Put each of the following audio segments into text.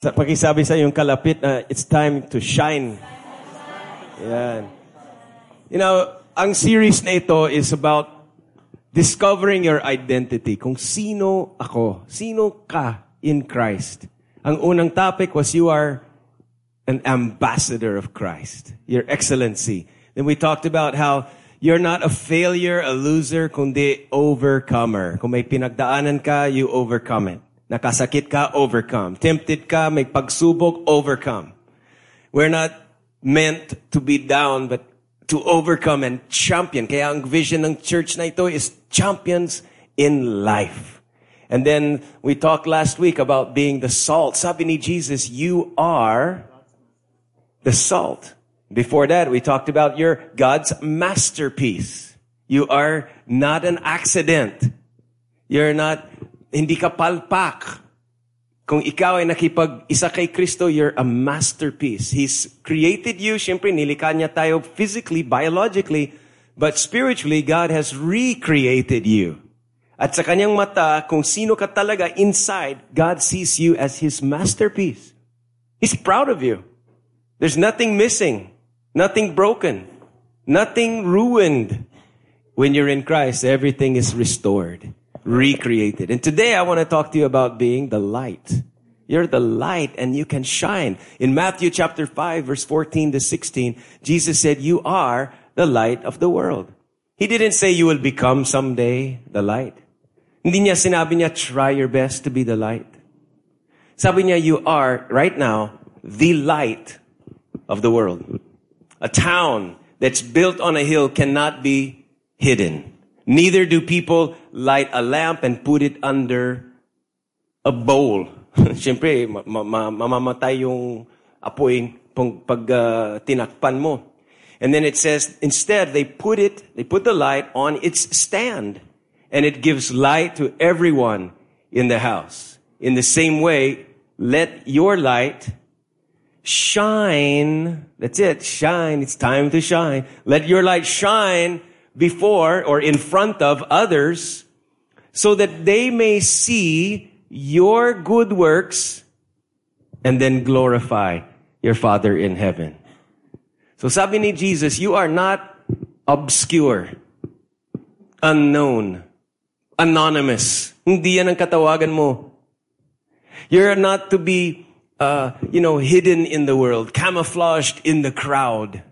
Sa pakisabi sa yung kalapit na it's time to shine. Yan. You know, ang series na ito is about discovering your identity. Kung sino ako, sino ka in Christ. Ang unang topic was you are an ambassador of Christ, your excellency. Then we talked about how you're not a failure, a loser, kundi overcomer. Kung may pinagdaanan ka, you overcome it. Nakasakit ka, overcome. Tempted ka, may pagsubok, overcome. We're not meant to be down, but to overcome and champion. Kaya ang vision ng church na ito is champions in life. And then we talked last week about being the salt. Sabi ni Jesus, you are the salt. Before that, we talked about your God's masterpiece. You are not an accident. You're not, hindi ka palpak. Kung ikaw ay nakipag-isa kay Kristo, you're a masterpiece. He's created you. Siyempre, nilikha niya tayo physically, biologically. But spiritually, God has recreated you. At sa kanyang mata, kung sino ka talaga inside, God sees you as His masterpiece. He's proud of you. There's nothing missing, nothing broken, nothing ruined. When you're in Christ, everything is restored, recreated. And today I want to talk to you about being the light. You're the light and you can shine. In Matthew chapter 5 verse 14 to 16, Jesus said, you are the light of the world. He didn't say you will become someday the light. Hindi niya sinabi niya, try your best to be the light. Sabi niya, you are, right now, the light of the world. A town that's built on a hill cannot be hidden. Neither do people light a lamp and put it under a bowl. Siyempre, mamamatay yung apoy pag uh, tinakpan mo. And then it says, instead, they put it, they put the light on its stand. And it gives light to everyone in the house. In the same way, let your light shine. That's it. Shine. It's time to shine. Let your light shine before or in front of others so that they may see your good works and then glorify your Father in heaven. So sabi ni Jesus, you are not obscure, unknown, anonymous. Hindi yan ang katawagan mo. You're not to be uh, you know, hidden in the world, camouflaged in the crowd.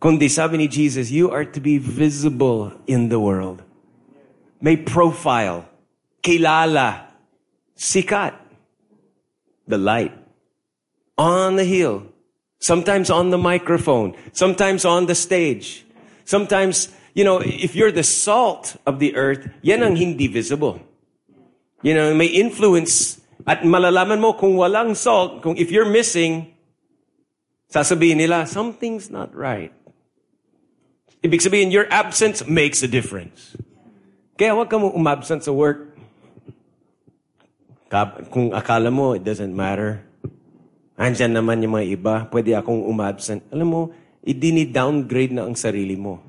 Kundi sabi ni Jesus, you are to be visible in the world. May profile, kilala, sikat, the light, on the hill, sometimes on the microphone, sometimes on the stage, sometimes, you know, if you're the salt of the earth, yan ang hindi visible. You know, may influence At malalaman mo kung walang salt, kung if you're missing, sasabihin nila, something's not right. Ibig sabihin, your absence makes a difference. Kaya huwag ka mo umabsent sa work. Kung akala mo, it doesn't matter. Andyan naman yung mga iba, pwede akong umabsent. Alam mo, i-downgrade na ang sarili mo.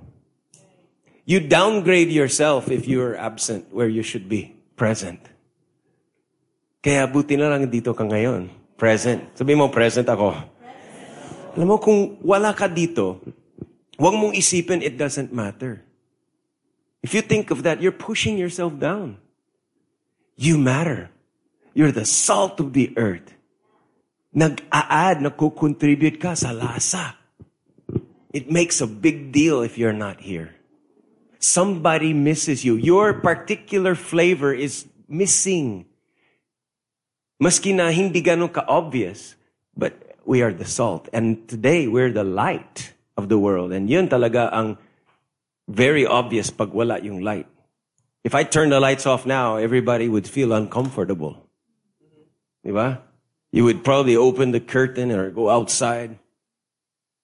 You downgrade yourself if you are absent where you should be present. Kaya buti na lang dito ka ngayon. Present. Sabi mo, present ako. Alam mo, kung wala ka dito, huwag mong isipin it doesn't matter. If you think of that, you're pushing yourself down. You matter. You're the salt of the earth. Nag-a-add, nagko-contribute ka sa lasa. It makes a big deal if you're not here. Somebody misses you. Your particular flavor is missing. Maski na hindi ganun ka-obvious, but we are the salt. And today, we're the light of the world. And yun talaga ang very obvious pag wala yung light. If I turn the lights off now, everybody would feel uncomfortable. Diba? You would probably open the curtain or go outside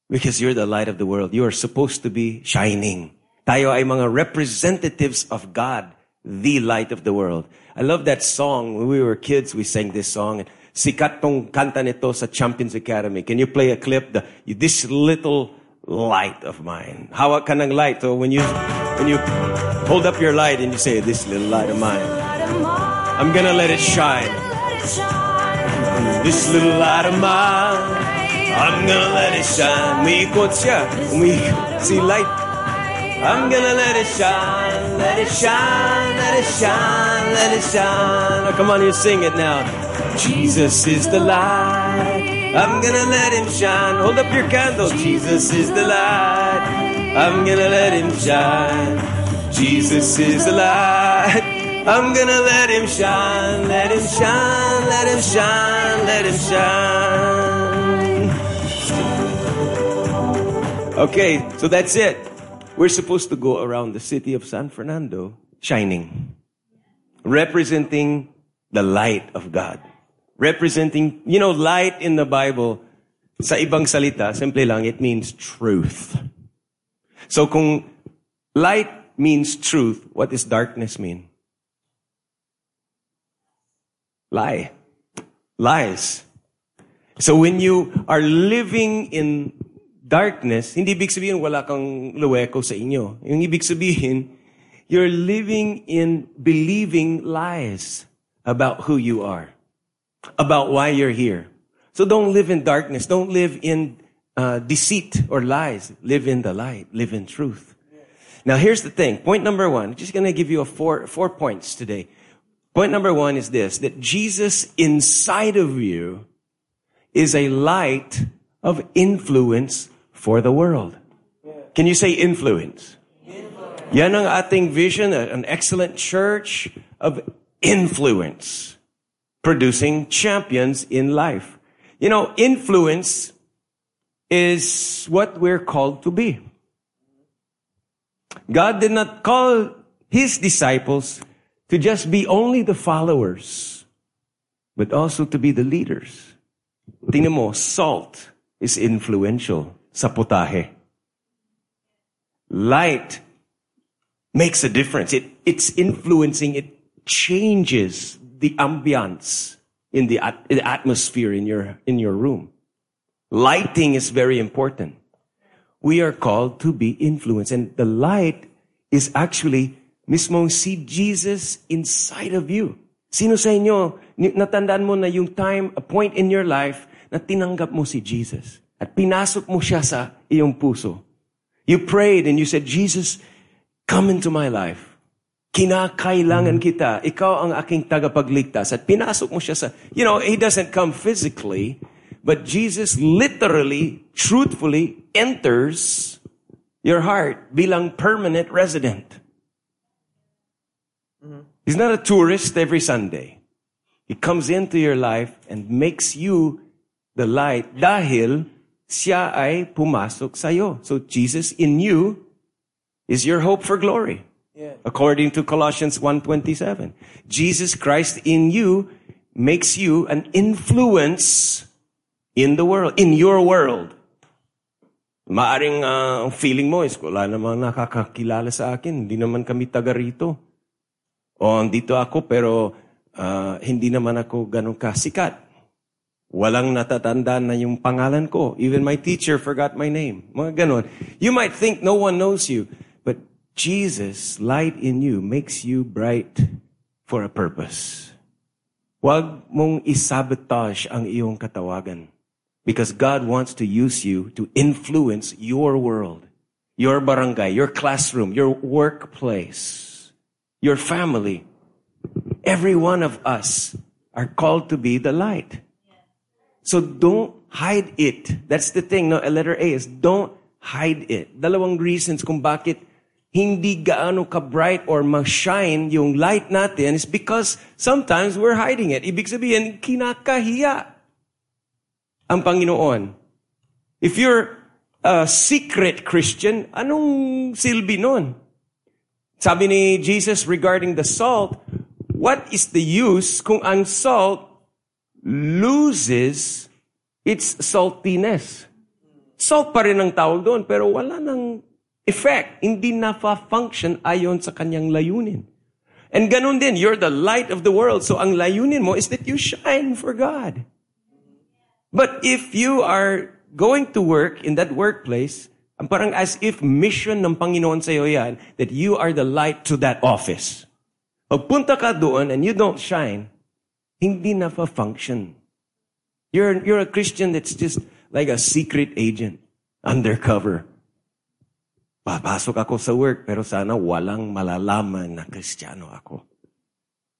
because you're the light of the world. You are supposed to be shining. Tayo ay mga representatives of God the light of the world. I love that song. When we were kids, we sang this song. Sikat tong kanta nito sa Champions Academy. Can you play a clip? The, this little light of mine. Hawak ka ng light. So when you, when you hold up your light and you say, this little light of mine, I'm gonna let it shine. This little light of mine, I'm gonna let it shine. Umiikot siya. Umiikot. See light. I'm gonna let it shine, let it shine, let it shine, let it shine. Oh, come on, you sing it now. Jesus is the light. I'm gonna let him shine. Hold up your candle. Jesus is the light. I'm gonna let him shine. Jesus is the light. I'm gonna let him shine, let him shine, let him shine, let him shine. Okay, so that's it. We're supposed to go around the city of San Fernando shining, representing the light of God. Representing, you know, light in the Bible, sa ibang salita, simple lang, it means truth. So kung light means truth, what does darkness mean? Lie. Lies. So when you are living in darkness, hindi ibig sabihin wala kang luweko sa inyo. Yung ibig sabihin, you're living in believing lies about who you are, about why you're here. So don't live in darkness. Don't live in uh, deceit or lies. Live in the light. Live in truth. Now here's the thing. Point number one. I'm just going to give you a four, four points today. Point number one is this, that Jesus inside of you is a light of influence for the world. Can you say influence? influence. Yan ang ating vision, an excellent church of influence, producing champions in life. You know, influence is what we're called to be. God did not call his disciples to just be only the followers, but also to be the leaders. Tingnan mo, salt is influential sa putahe. Light makes a difference. It, it's influencing, it changes the ambience in the, at, the atmosphere in your, in your room. Lighting is very important. We are called to be influenced. And the light is actually mismong si Jesus inside of you. Sino sa inyo, natandaan mo na yung time, a point in your life na tinanggap mo si Jesus at pinasok mo siya sa iyong puso. You prayed and you said, Jesus, come into my life. Kinakailangan kita. Ikaw ang aking tagapagligtas. At pinasok mo siya sa, you know, He doesn't come physically, but Jesus literally, truthfully enters your heart bilang permanent resident. He's not a tourist every Sunday. He comes into your life and makes you the light dahil siya ay pumasok sa'yo. So Jesus in you is your hope for glory. According to Colossians 1.27. Jesus Christ in you makes you an influence in the world, in your world. Maaring uh, feeling mo is, wala namang nakakakilala sa akin. Hindi naman kami taga rito. O dito ako pero uh, hindi naman ako ganun kasikat. Walang natatanda na yung pangalan ko. Even my teacher forgot my name. Mga ganun. You might think no one knows you, Jesus, light in you, makes you bright for a purpose. Huwag mong isabotage ang iyong katawagan. Because God wants to use you to influence your world, your barangay, your classroom, your workplace your family. Every one of us are called to be the light. So don't hide it. That's the thing. No, a letter A is don't hide it. Dalawang reasons kung bakit hindi gaano ka-bright or ma-shine yung light natin is because sometimes we're hiding it. Ibig sabihin, kinakahiya ang Panginoon. If you're a secret Christian, anong silbi nun? Sabi ni Jesus regarding the salt, what is the use kung ang salt loses its saltiness? Salt pa rin ang tawag doon, pero wala nang effect. Hindi nafa-function ayon sa kanyang layunin. And ganun din, you're the light of the world. So ang layunin mo is that you shine for God. But if you are going to work in that workplace ang parang as if mission ng Panginoon sa iyo yan, that you are the light to that office. Pag punta ka doon and you don't shine, hindi na fa-function You're, you're a Christian that's just like a secret agent, undercover. Papasok ako sa work, pero sana walang malalaman na Kristiyano ako.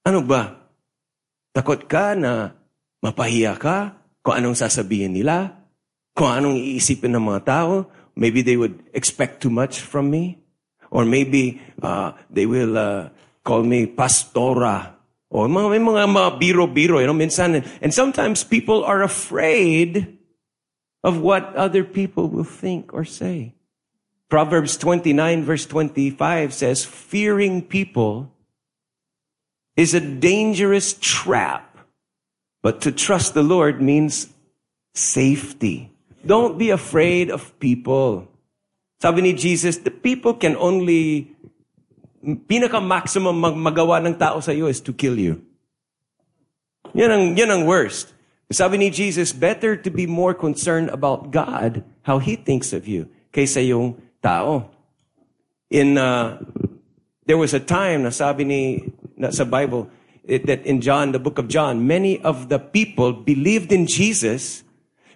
Ano ba? Takot ka na mapahiya ka kung anong sasabihin nila, kung anong iisipin ng mga tao. Maybe they would expect too much from me. Or maybe uh, they will uh, call me pastora o mga, may mga, mga biro-biro, you know, minsan. And sometimes people are afraid of what other people will think or say. Proverbs 29 verse 25 says, fearing people is a dangerous trap, but to trust the Lord means safety. Don't be afraid of people. Sabi ni Jesus, the people can only pinaka-maximum mag magawa ng tao sa iyo is to kill you. Yan ang, yan ang worst. Sabi ni Jesus, better to be more concerned about God, how He thinks of you, kaysa yung tao. In, uh, there was a time na sabi ni, na sa Bible, it, that in John, the book of John, many of the people believed in Jesus,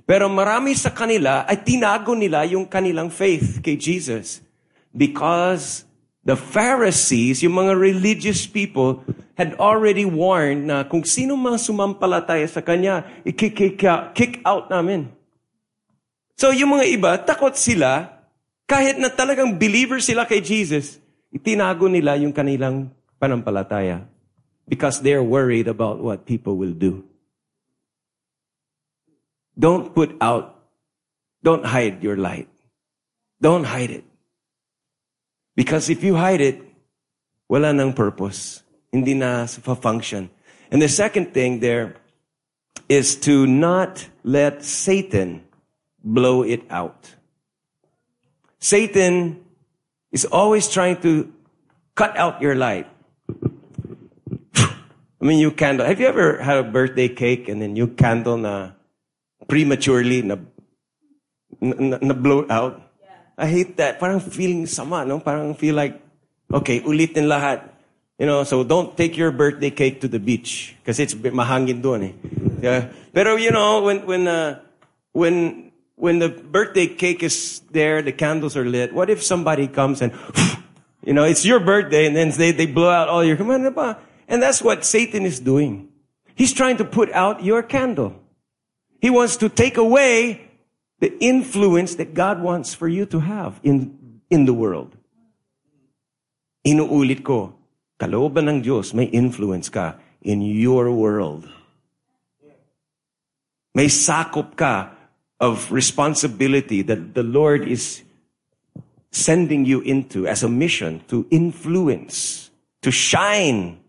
pero marami sa kanila ay tinago nila yung kanilang faith kay Jesus because the Pharisees, yung mga religious people, had already warned na kung sino mga sumampalataya sa Kanya, i-kick out namin. So yung mga iba, takot sila, kahit na talagang believer sila kay Jesus, itinago nila yung kanilang panampalataya because they're worried about what people will do. Don't put out, don't hide your light. Don't hide it. Because if you hide it, wala nang purpose. Hindi na function. And the second thing there is to not let Satan blow it out. Satan is always trying to cut out your light. I mean, you candle. Have you ever had a birthday cake and then you candle na prematurely na, na, na blow out? I hate that. Parang feeling sama, no? Parang feel like, okay, ulitin lahat. You know, so don't take your birthday cake to the beach because it's mahangin doon eh. Yeah. Pero you know, when when uh, when when the birthday cake is there, the candles are lit. What if somebody comes and you know, it's your birthday and then they they blow out all your and that's what Satan is doing. He's trying to put out your candle. He wants to take away the influence that God wants for you to have in, in the world. Inuulit ko, kalooban ng Diyos, may influence ka in your world. May sakop ka of responsibility that the Lord is sending you into as a mission to influence, to shine.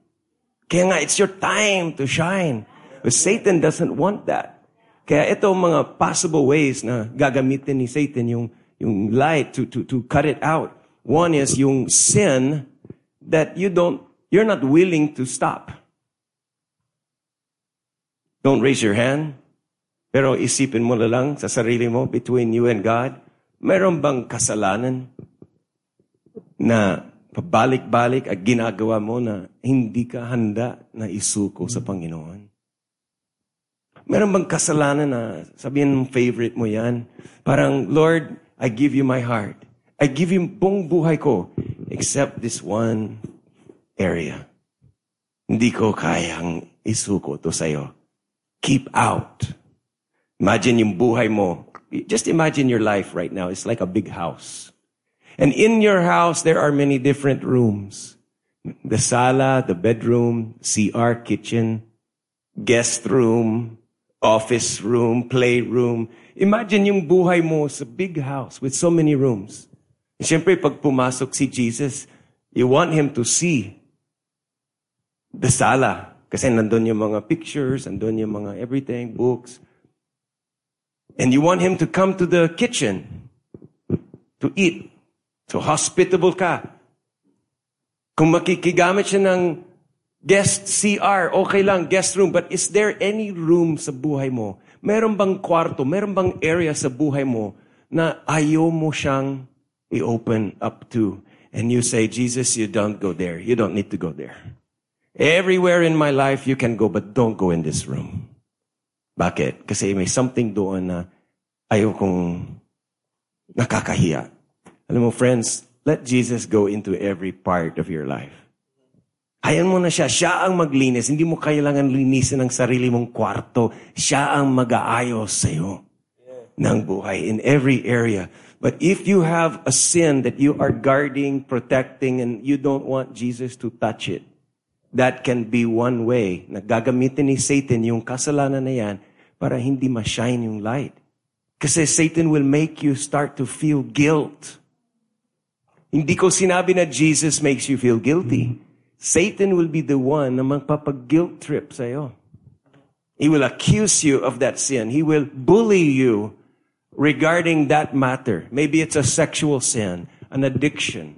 Kaya nga, it's your time to shine. But Satan doesn't want that. Kaya ito mga possible ways na gagamitin ni Satan yung, yung light to, to, to cut it out. One is yung sin that you don't, you're not willing to stop. Don't raise your hand. Pero isipin mo na lang sa sarili mo between you and God. Meron bang kasalanan na pabalik-balik at ginagawa mo na hindi ka handa na isuko sa Panginoon? Meron bang kasalanan na sabihin mong favorite mo yan? Parang, Lord, I give you my heart. I give you buong buhay ko except this one area. Hindi ko kayang isuko to sa'yo. Keep out. Imagine yung buhay mo. Just imagine your life right now. It's like a big house. And in your house, there are many different rooms. The sala, the bedroom, CR, kitchen, guest room, office room, playroom. Imagine yung buhay mo sa big house with so many rooms. Siyempre, pag pumasok si Jesus, you want him to see the sala. Kasi nandun yung mga pictures, nandun yung mga everything, books. And you want him to come to the kitchen to eat. So hospitable ka. Kung makikigamit siya ng Guest CR, okay lang, guest room. But is there any room sa buhay mo? Meron bang kwarto, meron bang area sa buhay mo na ayaw mo siyang i-open up to? And you say, Jesus, you don't go there. You don't need to go there. Everywhere in my life you can go, but don't go in this room. Bakit? Kasi may something doon na ayaw kong nakakahiya. Alam mo, friends, let Jesus go into every part of your life. Ayan mo na siya. Siya ang maglinis. Hindi mo kailangan linisin ang sarili mong kwarto. Siya ang mag-aayos sa'yo ng buhay in every area. But if you have a sin that you are guarding, protecting, and you don't want Jesus to touch it, that can be one way na gagamitin ni Satan yung kasalanan na yan para hindi ma-shine yung light. Kasi Satan will make you start to feel guilt. Hindi ko sinabi na Jesus makes you feel guilty. Satan will be the one na magpapag-guilt trip sa'yo. He will accuse you of that sin. He will bully you regarding that matter. Maybe it's a sexual sin, an addiction.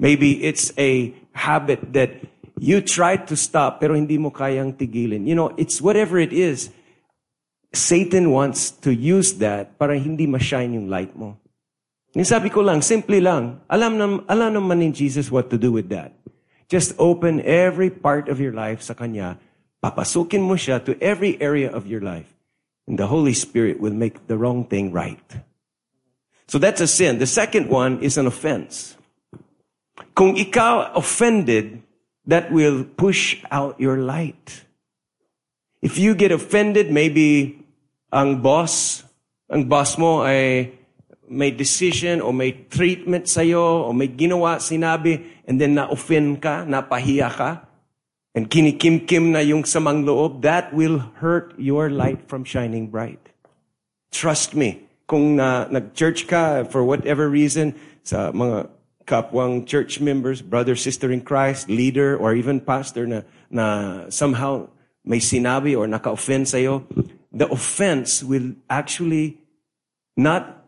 Maybe it's a habit that you tried to stop pero hindi mo kayang tigilin. You know, it's whatever it is. Satan wants to use that para hindi ma-shine yung light mo. Yung sabi ko lang, simple lang. Alam, nam, alam naman ni Jesus what to do with that. Just open every part of your life sa Kanya. Papasukin mo siya to every area of your life. And the Holy Spirit will make the wrong thing right. So that's a sin. The second one is an offense. Kung ikaw offended, that will push out your light. If you get offended, maybe ang boss, ang boss mo ay may decision o may treatment sa'yo o may ginawa, sinabi, and then na-offend ka, napahiya ka, and kinikim-kim na yung samang loob, that will hurt your light from shining bright. Trust me, kung na, nag-church ka for whatever reason, sa mga kapwang church members, brother, sister in Christ, leader, or even pastor na, na somehow may sinabi or naka-offend sa'yo, the offense will actually not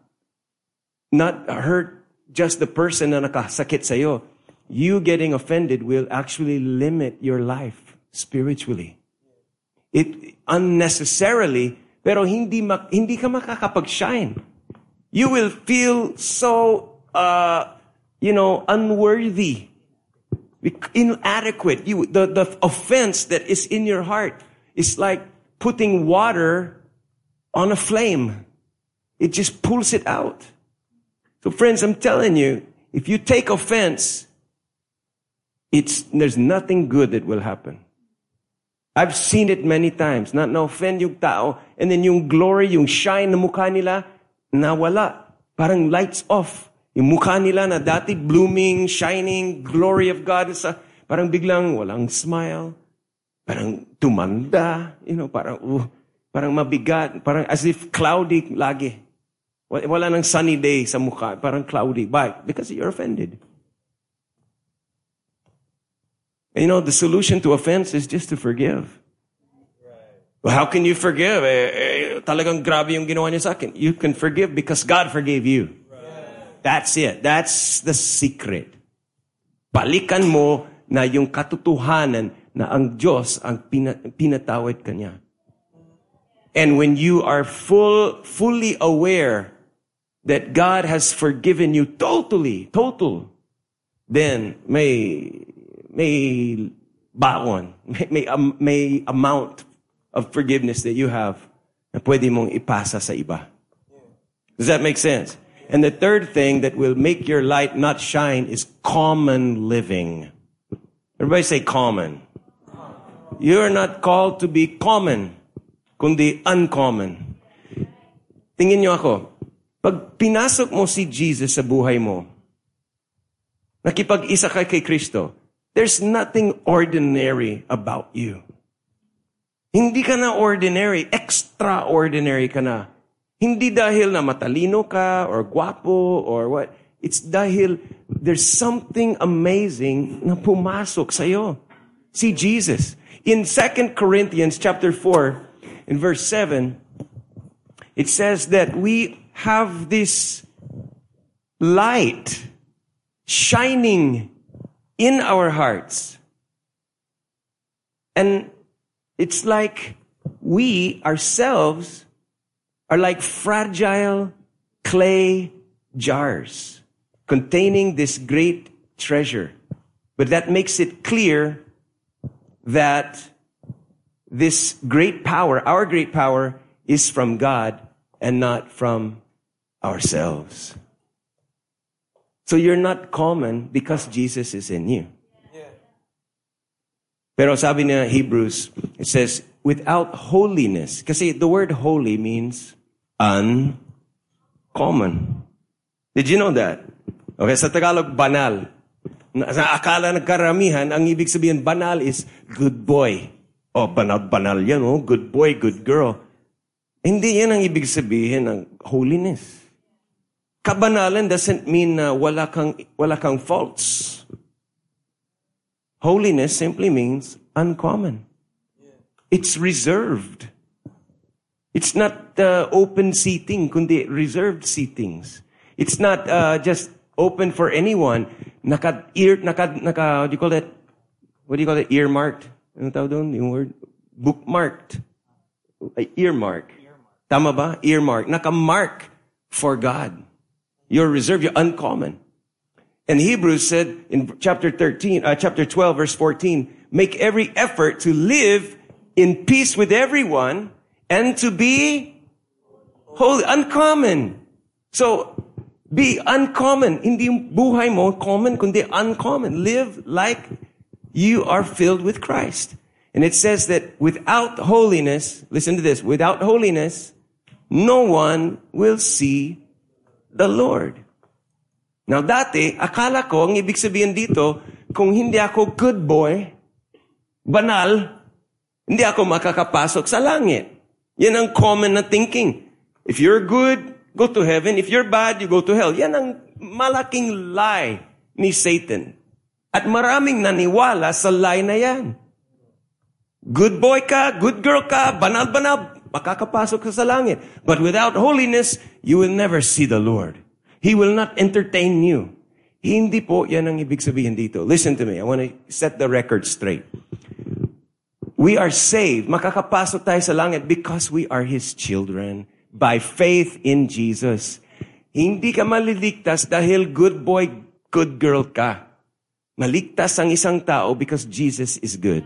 not hurt just the person na nakasakit sa'yo. You getting offended will actually limit your life spiritually. It unnecessarily, pero hindi mak, hindi ka makakapag-shine. You will feel so, uh, you know, unworthy, inadequate. You, the, the offense that is in your heart is like putting water on a flame. It just pulls it out. So friends, I'm telling you, if you take offense, it's, there's nothing good that will happen. I've seen it many times. Not na-offend yung tao, and then yung glory, yung shine na mukha nila, nawala. Parang lights off. Yung mukha nila na dati blooming, shining, glory of God, sa, parang biglang walang smile. Parang tumanda, you know, parang, uh, parang mabigat, parang as if cloudy lagi. Wala nang sunny day sa mukha, parang cloudy. Why? Because you're offended. And you know, the solution to offense is just to forgive. Well, how can you forgive? Eh, eh, talagang grabe yung ginawa niya sa akin. You can forgive because God forgave you. That's it. That's the secret. Balikan mo na yung katotohanan na ang Diyos ang pinatawad kanya. And when you are full, fully aware that God has forgiven you totally, total, then may, may baon, may, may, um, may amount of forgiveness that you have na pwede mong ipasa sa iba. Does that make sense? And the third thing that will make your light not shine is common living. Everybody say common. You are not called to be common, kundi uncommon. Tingin niyo ako, Pag pinasok mo si Jesus sa buhay mo, nakipag-isa ka kay Kristo, there's nothing ordinary about you. Hindi ka na ordinary, extraordinary ka na. Hindi dahil na matalino ka or guwapo or what. It's dahil there's something amazing na pumasok sa iyo. Si Jesus. In 2 Corinthians chapter 4, in verse 7, it says that we have this light shining in our hearts. And it's like we ourselves are like fragile clay jars containing this great treasure. But that makes it clear that this great power, our great power, is from God and not from ourselves. So you're not common because Jesus is in you. Pero sabi niya Hebrews, it says, without holiness. Kasi the word holy means uncommon. Did you know that? Okay, sa Tagalog, banal. Sa akala ng karamihan, ang ibig sabihin banal is good boy. Oh, banal-banal yan, oh. Good boy, good girl. Hindi yan ang ibig sabihin ng holiness. Kabanalan doesn't mean na wala kang, wala kang faults. Holiness simply means uncommon. It's reserved. It's not uh, open seating, kundi reserved seatings. It's not uh, just open for anyone. Naka, ear, naka, naka, what do you call that? What do you call it? Earmarked. Ano tawag doon? Yung word? Bookmarked. Earmark. Tama ba? Earmark. Naka-mark for God. You're reserved. You're uncommon. And Hebrews said in chapter 13, uh, chapter 12, verse 14, make every effort to live in peace with everyone and to be holy, uncommon. So, be uncommon. Hindi buhay mo common, kundi uncommon. Live like you are filled with Christ. And it says that without holiness, listen to this, without holiness, no one will see the Lord. Now dati, akala ko, ang ibig sabihin dito, kung hindi ako good boy, banal, hindi ako makakapasok sa langit. Yan ang common na thinking. If you're good, go to heaven. If you're bad, you go to hell. Yan ang malaking lie ni Satan. At maraming naniwala sa lie na yan. Good boy ka, good girl ka, banal-banal, makakapasok ka sa langit. But without holiness, you will never see the Lord. He will not entertain you. Hindi po yan ang ibig sabihin dito. Listen to me. I want to set the record straight. We are saved. Makakapasok tayo sa langit because we are His children by faith in Jesus. Hindi ka maliligtas dahil good boy, good girl ka. Maligtas ang isang tao because Jesus is good.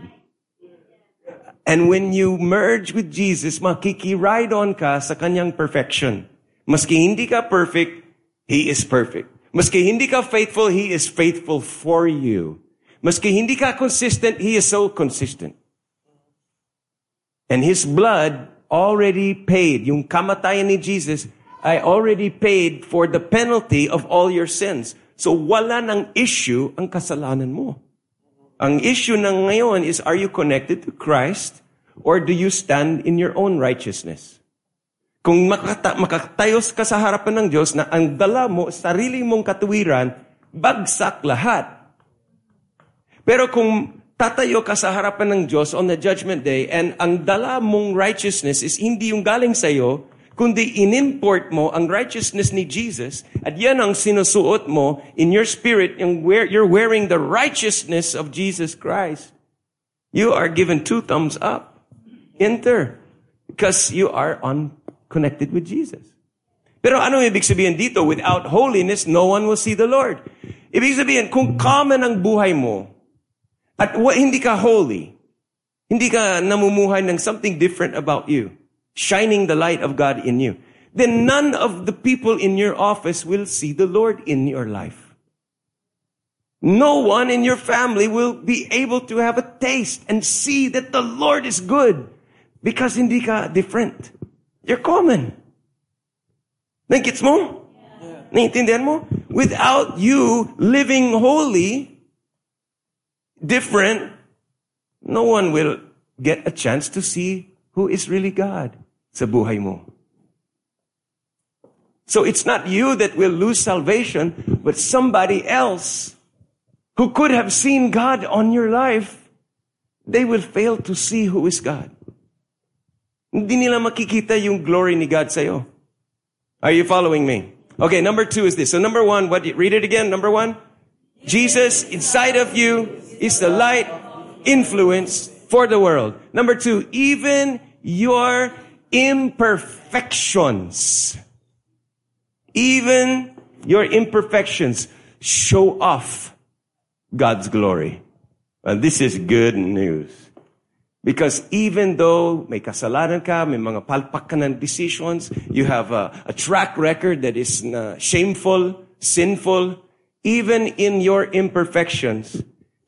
And when you merge with Jesus, makikiride on ka sa kanyang perfection. Maski hindi ka perfect, He is perfect. Maski hindi ka faithful, He is faithful for you. Maski hindi ka consistent, He is so consistent. And His blood already paid. Yung kamatayan ni Jesus I already paid for the penalty of all your sins. So wala nang issue ang kasalanan mo. Ang issue ng ngayon is, are you connected to Christ or do you stand in your own righteousness? Kung makata- makatayos ka sa harapan ng Diyos na ang dala mo, sarili mong katuwiran, bagsak lahat. Pero kung tatayo ka sa harapan ng Diyos on the judgment day and ang dala mong righteousness is hindi yung galing sa iyo, kundi inimport mo ang righteousness ni Jesus at yan ang sinusuot mo in your spirit, yung wear, you're wearing the righteousness of Jesus Christ. You are given two thumbs up. Enter. Because you are on connected with Jesus. Pero ano ibig sabihin dito? Without holiness, no one will see the Lord. Ibig sabihin, kung common ang buhay mo, at what hindi ka holy, hindi ka namumuhay ng something different about you, shining the light of God in you, then none of the people in your office will see the Lord in your life. No one in your family will be able to have a taste and see that the Lord is good because hindi ka different. You're common. Nagets mo? Yeah. Naiintindihan mo? Without you living holy, different, no one will get a chance to see who is really God sa buhay mo. So it's not you that will lose salvation, but somebody else who could have seen God on your life, they will fail to see who is God. Hindi nila makikita yung glory ni God sa'yo. Are you following me? Okay, number two is this. So number one, what, read it again. Number one, Jesus inside of you is the light influence for the world. Number two, even your imperfections, even your imperfections show off God's glory. And this is good news. Because even though may kasalanan ka, may mga palpak ka ng decisions, you have a, a track record that is uh, shameful, sinful, even in your imperfections,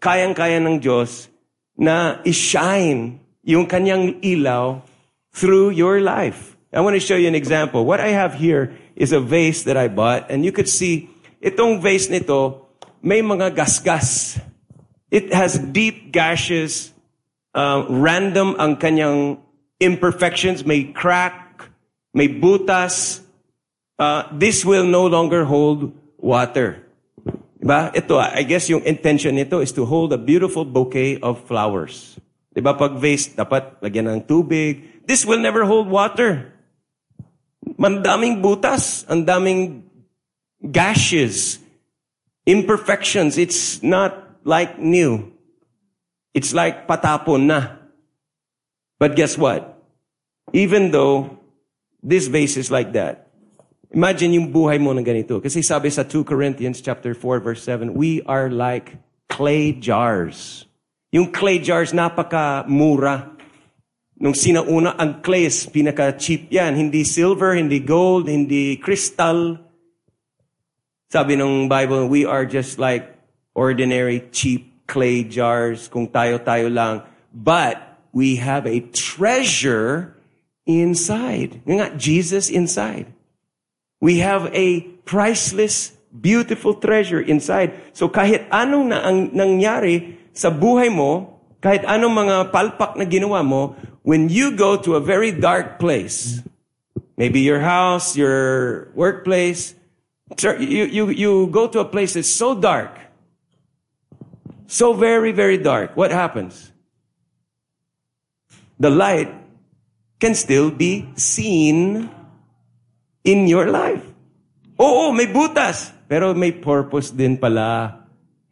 kayang-kaya ng Diyos na ishine yung kanyang ilaw through your life. I want to show you an example. What I have here is a vase that I bought, and you could see, itong vase nito, may mga gasgas. It has deep gashes, uh, random ang kanyang imperfections, may crack, may butas. Uh, this will no longer hold water. Diba? Ito, I guess yung intention nito is to hold a beautiful bouquet of flowers. Diba? Pag vase, dapat lagyan ng tubig. This will never hold water. Mandaming butas, ang daming gashes, imperfections. It's not like new. It's like patapon na. But guess what? Even though this vase is like that, imagine yung buhay mo na ganito. Kasi sabi sa 2 Corinthians chapter 4 verse 7, we are like clay jars. Yung clay jars napaka-mura. Nung sinauna, ang clay is pinaka-cheap yan. Hindi silver, hindi gold, hindi crystal. Sabi ng Bible, we are just like ordinary, cheap clay jars, kung tayo-tayo lang. But we have a treasure inside. Nga, Jesus inside. We have a priceless, beautiful treasure inside. So kahit anong na ang nangyari sa buhay mo, kahit anong mga palpak na ginawa mo, when you go to a very dark place, maybe your house, your workplace, you, you, you go to a place that's so dark, so very, very dark, what happens? The light can still be seen in your life. Oo, may butas. Pero may purpose din pala.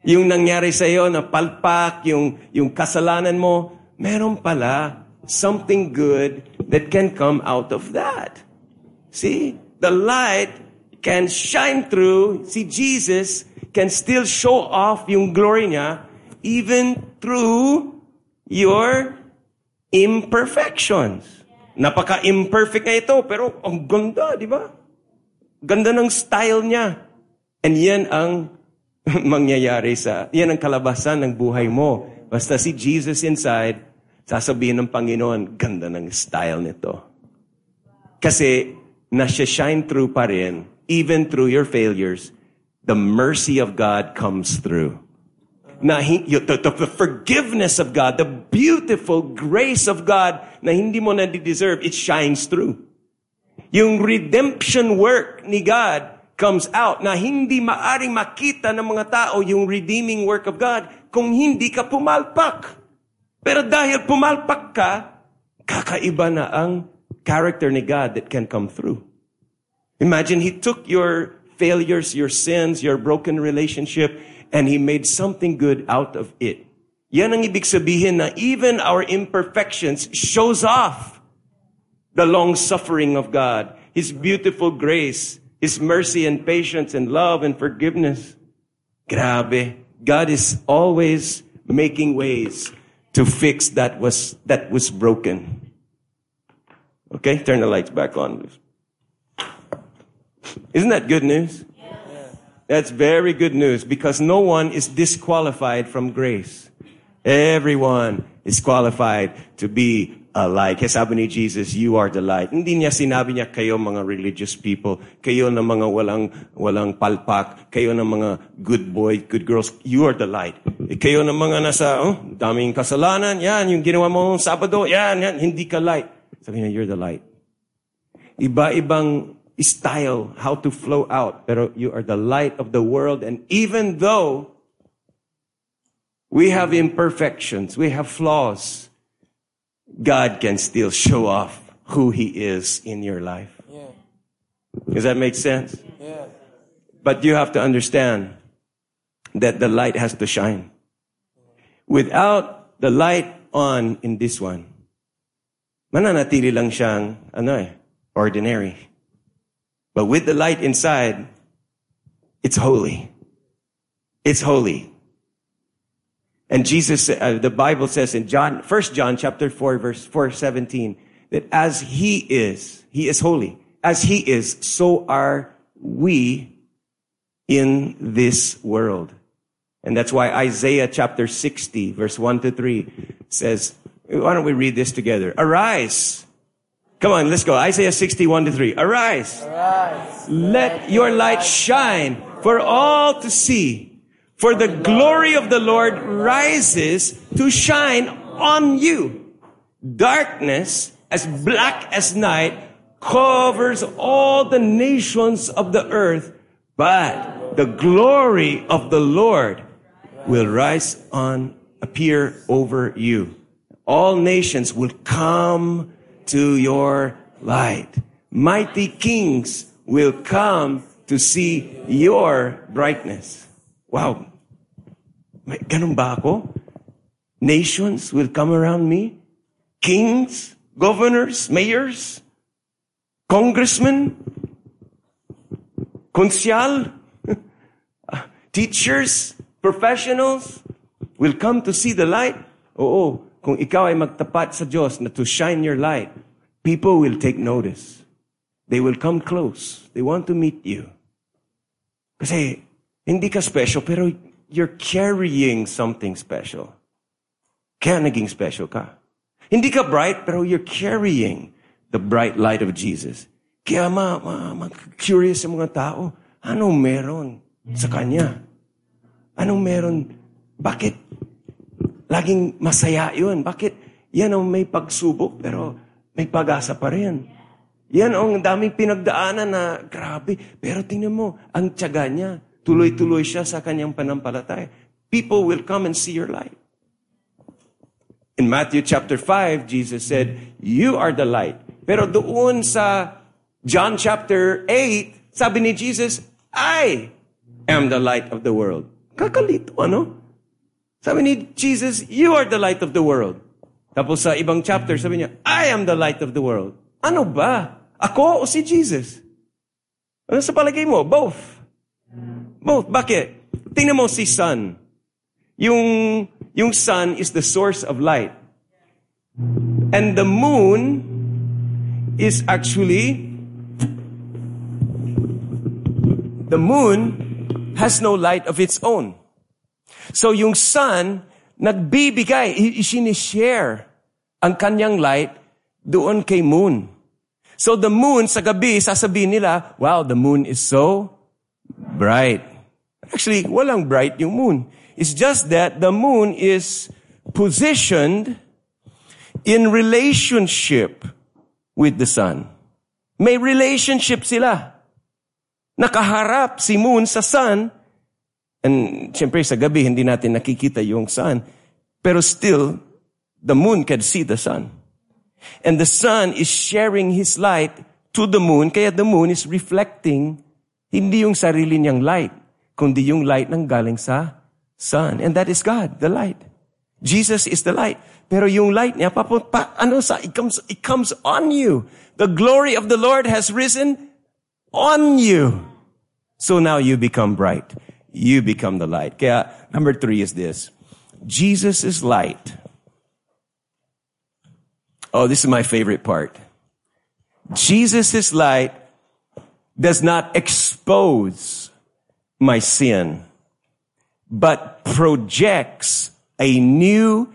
Yung nangyari sa iyo na palpak, yung, yung kasalanan mo, meron pala something good that can come out of that. See? The light can shine through. See, Jesus can still show off yung glory niya even through your imperfections. Napaka-imperfect na ito, pero ang ganda, di ba? Ganda ng style niya. And yan ang mangyayari sa, yan ang kalabasan ng buhay mo. Basta si Jesus inside, sasabihin ng Panginoon, ganda ng style nito. Kasi, nasya-shine through pa rin, even through your failures, the mercy of God comes through. Na the, the forgiveness of God, the beautiful grace of God na hindi mo na deserve, it shines through. Yung redemption work ni God comes out na hindi maaring makita ng mga tao yung redeeming work of God kung hindi ka pumalpak. Pero dahil pumalpak ka, kakaiba na ang character ni God that can come through. Imagine He took your failures, your sins, your broken relationship, and He made something good out of it. Yan ang ibig sabihin na even our imperfections shows off the long suffering of God, His beautiful grace, His mercy and patience and love and forgiveness. Grabe. God is always making ways to fix that was, that was broken. Okay, turn the lights back on. Isn't that good news? That's very good news because no one is disqualified from grace. Everyone is qualified to be a light. Kaya sabi ni Jesus, you are the light. Hindi niya sinabi niya, kayo mga religious people, kayo na mga walang, walang palpak, kayo na mga good boy, good girls, you are the light. E kayo na mga nasa, oh, daming kasalanan, yan, yung ginawa mo Sabado, yan, yan, hindi ka light. Sabi niya, you're the light. Iba-ibang style, how to flow out. Pero you are the light of the world. And even though we have imperfections, we have flaws, God can still show off who He is in your life. Yeah. Does that make sense? Yeah. But you have to understand that the light has to shine. Without the light on in this one, mananatili lang siyang, ano eh, ordinary. But with the light inside, it's holy. It's holy. And Jesus, uh, the Bible says in John, 1 John chapter 4 verse 417, that as he is, he is holy, as he is, so are we in this world. And that's why Isaiah chapter 60 verse 1 to 3 says, why don't we read this together? Arise. Come on, let's go. Isaiah 61 to 3. Arise. Arise. Let your light shine for all to see. For the glory of the Lord rises to shine on you. Darkness as black as night covers all the nations of the earth, but the glory of the Lord will rise on, appear over you. All nations will come to your light. Mighty kings will come to see your brightness. Wow. Ganun ba ako? Nations will come around me. Kings, governors, mayors, congressmen, konsyal, teachers, professionals will come to see the light. Oo, kung ikaw ay magtapat sa Diyos na to shine your light, people will take notice. They will come close. They want to meet you. Kasi hindi ka special, pero you're carrying something special. Kaya naging special ka. Hindi ka bright, pero you're carrying the bright light of Jesus. Kaya ma, ma, ma curious yung mga tao, anong meron sa Kanya? Anong meron? Bakit? Laging masaya yun. Bakit? Yan ang may pagsubok, pero may pag-asa pa rin. Yan ang daming pinagdaanan na grabe. Pero tingnan mo, ang tiyaga niya, Tuloy-tuloy siya sa kanyang panampalataya. People will come and see your light. In Matthew chapter 5, Jesus said, You are the light. Pero doon sa John chapter 8, sabi ni Jesus, I am the light of the world. Kakalito, ano? Sabi ni Jesus, You are the light of the world. Tapos sa ibang chapter, sabi niya, I am the light of the world. Ano ba? Ako o si Jesus? Ano sa palagay mo? Both. Both. Bakit? Tingnan mo si sun. Yung, yung sun is the source of light. And the moon is actually, the moon has no light of its own. So yung sun, nagbibigay, isinishare ang kanyang light doon kay moon. So the moon, sa gabi, sasabihin nila, wow, the moon is so bright. Actually, walang bright yung moon. It's just that the moon is positioned in relationship with the sun. May relationship sila. Nakaharap si moon sa sun. And syempre sa gabi, hindi natin nakikita yung sun. Pero still, the moon can see the sun. And the sun is sharing his light to the moon, kaya the moon is reflecting hindi yung sarili niyang light kundi yung light ng galing sa sun. And that is God, the light. Jesus is the light. Pero yung light niya, pa, pa, ano sa, it comes, it comes on you. The glory of the Lord has risen on you. So now you become bright. You become the light. Kaya, number three is this. Jesus is light. Oh, this is my favorite part. Jesus is light does not expose my sin, but projects a new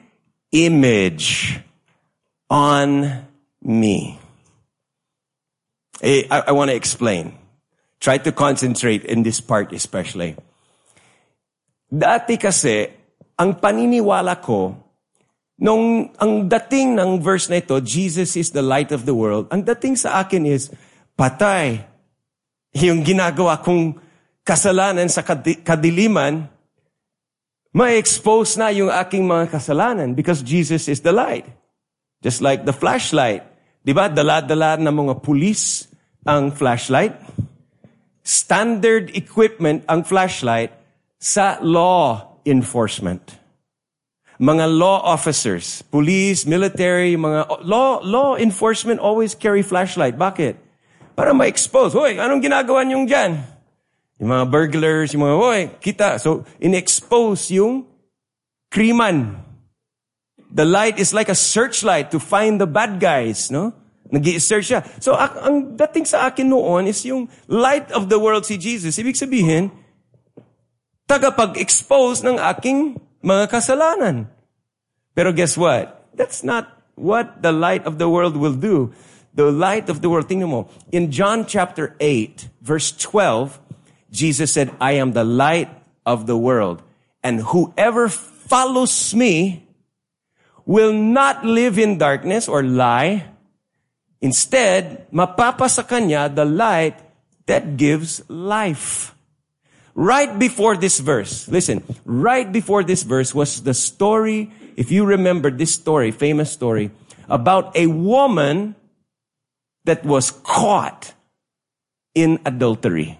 image on me. I, I want to explain. Try to concentrate in this part especially. Dati kasi, ang paniniwala ko, nung ang dating ng verse na ito, Jesus is the light of the world, ang dating sa akin is, patay. Yung ginagawa kong kasalanan sa kadiliman, ma-expose na yung aking mga kasalanan because Jesus is the light. Just like the flashlight. Di ba? Dala-dala ng mga pulis ang flashlight. Standard equipment ang flashlight sa law enforcement. Mga law officers, police, military, mga law law enforcement always carry flashlight. Bakit? Para ma-expose. Hoy, anong ginagawa niyong dyan? Yung mga burglars, yung mga, oy, kita. So, in-expose yung kriman. The light is like a searchlight to find the bad guys, no? nag search siya. So, ang dating sa akin noon is yung light of the world si Jesus. Ibig sabihin, tagapag-expose ng aking mga kasalanan. Pero guess what? That's not what the light of the world will do. The light of the world, tingnan mo. In John chapter 8, verse 12, Jesus said, I am the light of the world. And whoever follows me will not live in darkness or lie. Instead, mapapa sa kanya the light that gives life. Right before this verse, listen, right before this verse was the story, if you remember this story, famous story, about a woman that was caught in adultery.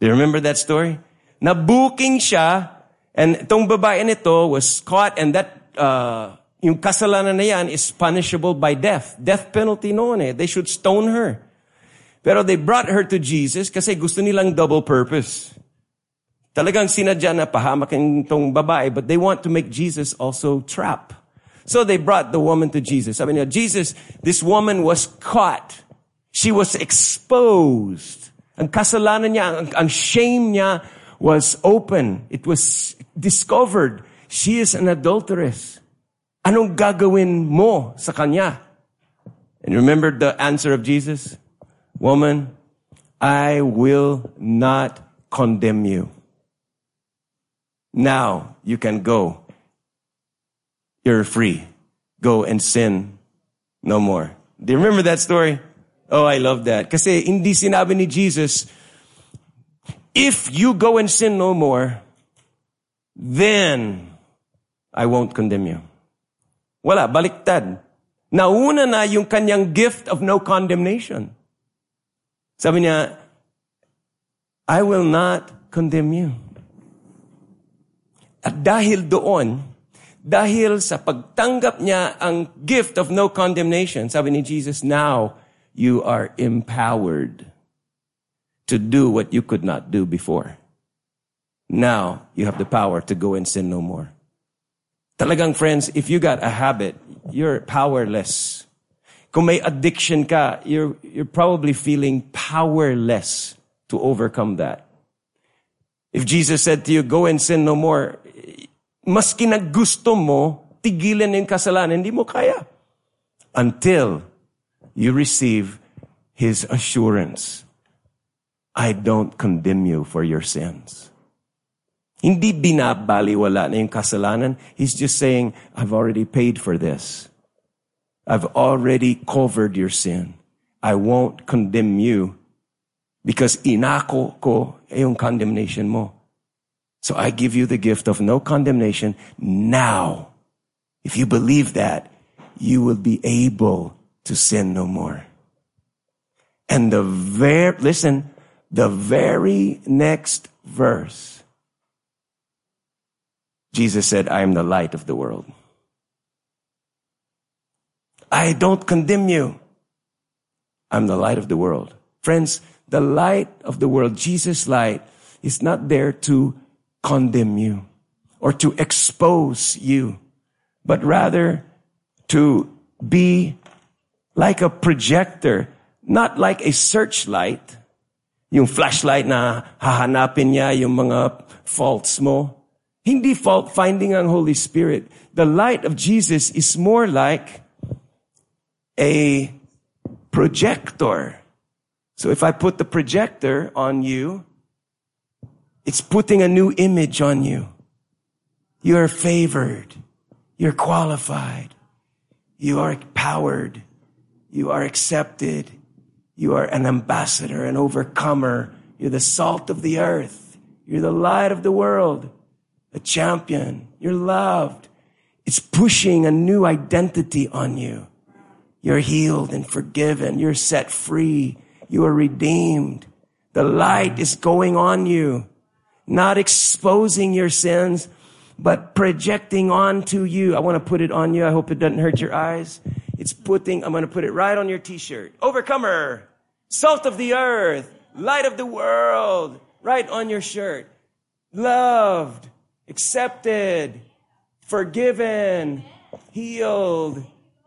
Do you remember that story? Nabuking siya, and itong babae nito was caught, and that, uh, yung kasalanan na yan is punishable by death. Death penalty noon eh. They should stone her. Pero they brought her to Jesus kasi gusto nilang double purpose. Talagang sinadya na pahamakin tong babae, but they want to make Jesus also trap. So they brought the woman to Jesus. I mean, Jesus, this woman was caught. She was exposed. Ang kasalanan niya, ang, ang shame niya was open. It was discovered. She is an adulteress. Anong gagawin mo sa kanya? And remember the answer of Jesus? Woman, I will not condemn you. Now you can go. You're free. Go and sin no more. Do you remember that story? Oh, I love that. Kasi hindi sinabi ni Jesus, if you go and sin no more, then I won't condemn you. Wala, baliktad. Nauna na yung kanyang gift of no condemnation. Sabi niya, I will not condemn you. At dahil doon, dahil sa pagtanggap niya ang gift of no condemnation, sabi ni Jesus, now you are empowered to do what you could not do before. Now you have the power to go and sin no more. Talagang friends, if you got a habit, you're powerless. Kung may addiction ka, you're, you're probably feeling powerless to overcome that. If Jesus said to you, go and sin no more, maski na mo, tigilan yung kasalanan, hindi mo kaya. Until you receive His assurance. I don't condemn you for your sins. Hindi binabaliwala na yung kasalanan. He's just saying, I've already paid for this. I've already covered your sin. I won't condemn you because inako ko eh, yung condemnation mo. So I give you the gift of no condemnation now. If you believe that, you will be able to sin no more. And the very, listen, the very next verse Jesus said, I am the light of the world. I don't condemn you. I'm the light of the world. Friends, the light of the world, Jesus' light, is not there to condemn you or to expose you, but rather to be like a projector, not like a searchlight. Yung flashlight na hahanapin niya yung mga faults mo. Hindi fault finding ang Holy Spirit. The light of Jesus is more like a projector. So if I put the projector on you, it's putting a new image on you. You're favored. You're qualified. You are empowered. You are accepted. You are an ambassador, an overcomer. You're the salt of the earth. You're the light of the world a champion. You're loved. It's pushing a new identity on you. You're healed and forgiven. You're set free. You are redeemed. The light is going on you, not exposing your sins, but projecting onto you. I want to put it on you. I hope it doesn't hurt your eyes. It's putting, I'm going to put it right on your t-shirt. Overcomer, salt of the earth, light of the world, right on your shirt. Loved, accepted, forgiven, healed,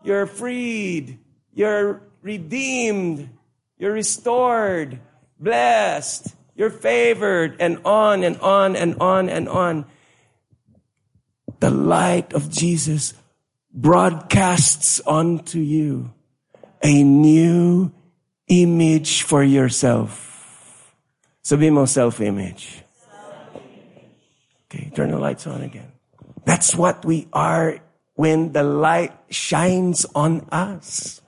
you're freed, you're redeemed, you're restored, blessed, you're favored, and on and on and on and on. The light of Jesus broadcasts onto you a new image for yourself. Sabi mo self-image. Okay, turn the lights on again. That's what we are when the light shines on us.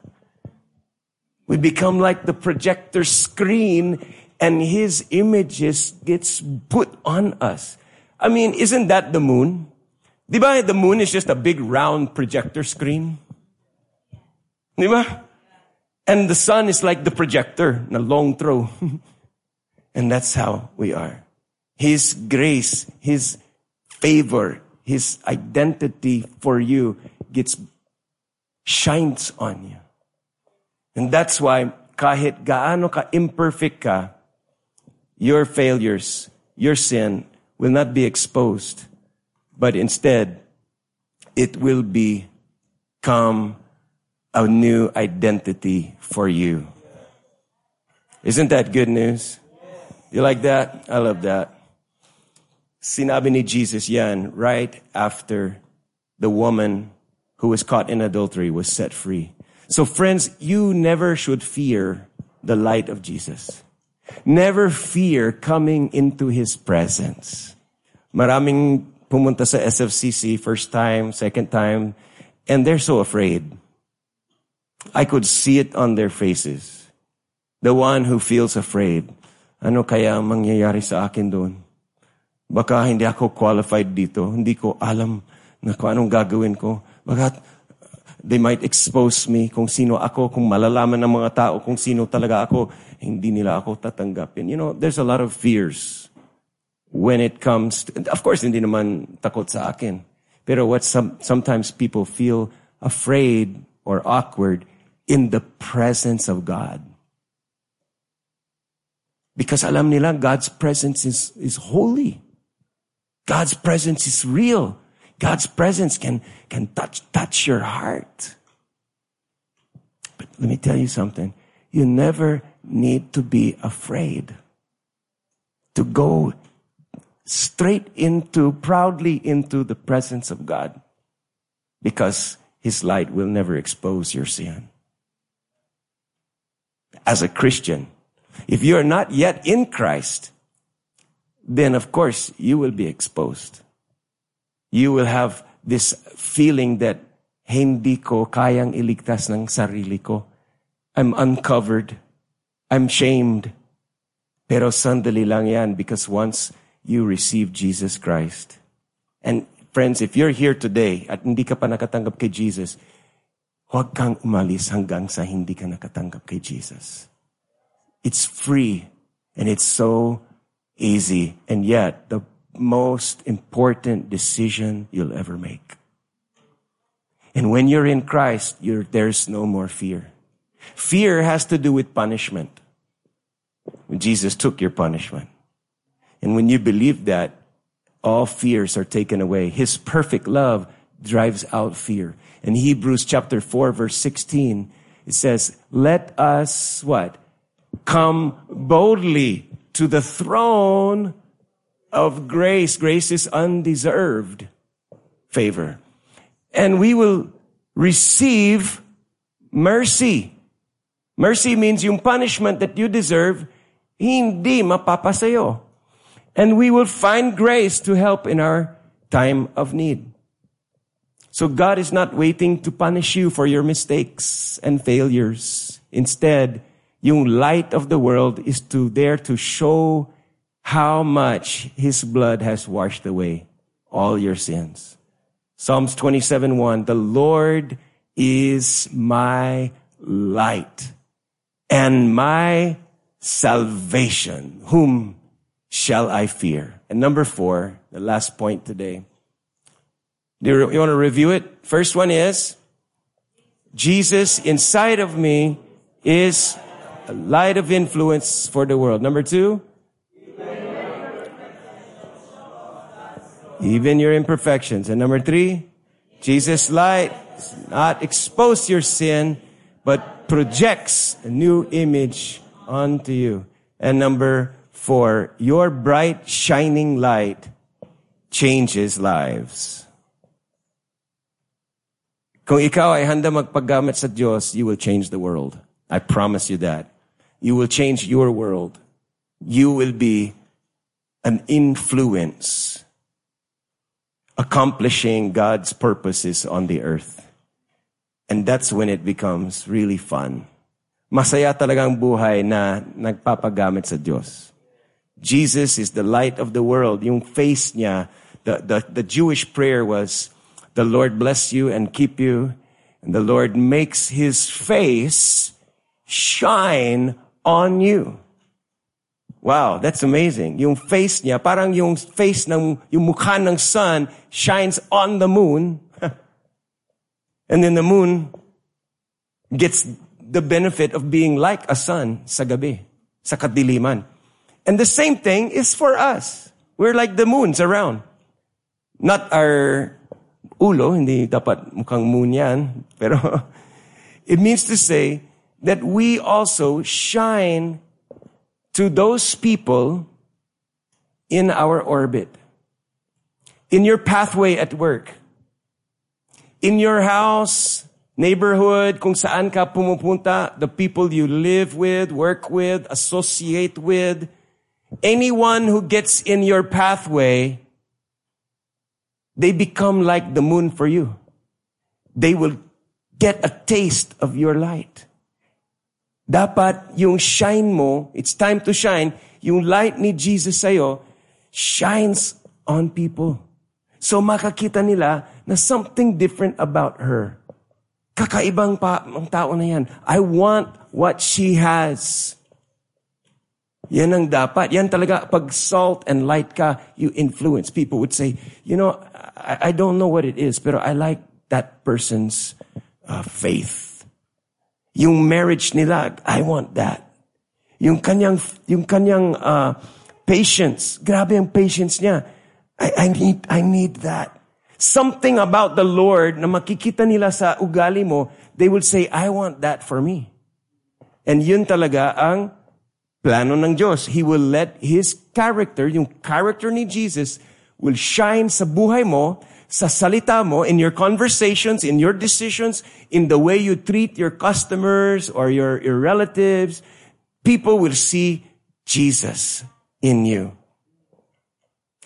We become like the projector screen and his images gets put on us. I mean, isn't that the moon? The moon is just a big round projector screen? And the sun is like the projector, na long throw. and that's how we are. His grace, His favor, His identity for you gets, shines on you. And that's why kahit gaano ka imperfect ka, your failures, your sin will not be exposed but instead, it will become a new identity for you. Isn't that good news? You like that? I love that. Sinabi ni Jesus yan right after the woman who was caught in adultery was set free. So friends, you never should fear the light of Jesus. Never fear coming into His presence. Maraming pumunta sa SFCC first time, second time, and they're so afraid. I could see it on their faces. The one who feels afraid. Ano kaya ang mangyayari sa akin doon? Baka hindi ako qualified dito. Hindi ko alam na kung anong gagawin ko. Baka they might expose me kung sino ako, kung malalaman ng mga tao kung sino talaga ako, hindi nila ako tatanggapin. You know, there's a lot of fears when it comes to, of course, hindi naman takot sa akin. Pero what some, sometimes people feel afraid or awkward in the presence of God. Because alam nila, God's presence is, is holy. God's presence is real. God's presence can, can touch, touch your heart. But let me tell you something. You never need to be afraid to go straight into, proudly into the presence of God because His light will never expose your sin. As a Christian, if you are not yet in Christ, then of course you will be exposed. You will have this feeling that hindi ko kayang iligtas ng sarili ko. I'm uncovered. I'm shamed. Pero sandali lang yan because once you receive Jesus Christ. And friends, if you're here today at hindi ka pa nakatanggap kay Jesus, huwag kang umalis hanggang sa hindi ka nakatanggap kay Jesus. It's free and it's so easy and yet the most important decision you'll ever make. And when you're in Christ, you're, there's no more fear. Fear has to do with punishment. Jesus took your punishment. And when you believe that, all fears are taken away. His perfect love drives out fear. In Hebrews chapter 4 verse 16, it says, let us what? Come boldly to the throne of grace. Grace is undeserved favor. And we will receive mercy. Mercy means yung punishment that you deserve, hindi mapapasayo and we will find grace to help in our time of need. So God is not waiting to punish you for your mistakes and failures. Instead, yung light of the world is to there to show how much his blood has washed away all your sins. Psalms 27, 1, the Lord is my light and my salvation. Whom shall I fear? And number four, the last point today. Do you, you want to review it? First one is, Jesus inside of me is a light of influence for the world. Number two, even your imperfections. And number three, Jesus' light does not expose your sin, but projects a new image onto you. And number four, your bright, shining light changes lives. Kung ikaw ay handa magpaggamit sa Diyos, you will change the world. I promise you that. You will change your world. You will be an influence accomplishing God's purposes on the earth. And that's when it becomes really fun. Masaya talagang buhay na nagpapagamit sa Diyos. Jesus is the light of the world. Yung face niya, the, the, the Jewish prayer was, the Lord bless you and keep you. And the Lord makes his face shine on you. Wow, that's amazing. Yung face niya, parang yung face ng, yung mukha ng sun shines on the moon. and then the moon gets the benefit of being like a sun sa gabi, sa kadiliman. And the same thing is for us. We're like the moons around. Not our ulo, hindi dapat mukhang moon yan. Pero it means to say that we also shine to those people in our orbit, in your pathway at work, in your house, neighborhood, kung saan ka pumupunta, the people you live with, work with, associate with, anyone who gets in your pathway, they become like the moon for you. They will get a taste of your light. Dapat yung shine mo, it's time to shine, yung light ni Jesus sa'yo, shines on people. So makakita nila na something different about her. Kakaibang pa ang tao na yan. I want what she has. Yan ang dapat. Yan talaga, pag salt and light ka, you influence. People would say, you know, I, I don't know what it is, pero I like that person's uh, faith. Yung marriage nila, I want that. Yung kanyang, yung kanyang uh, patience, grabe ang patience niya. I, I need, I need that. Something about the Lord na makikita nila sa ugali mo, they will say, I want that for me. And yun talaga ang plano ng Diyos. He will let His character, yung character ni Jesus, will shine sa buhay mo sa salita mo, in your conversations, in your decisions, in the way you treat your customers or your, your relatives, people will see Jesus in you.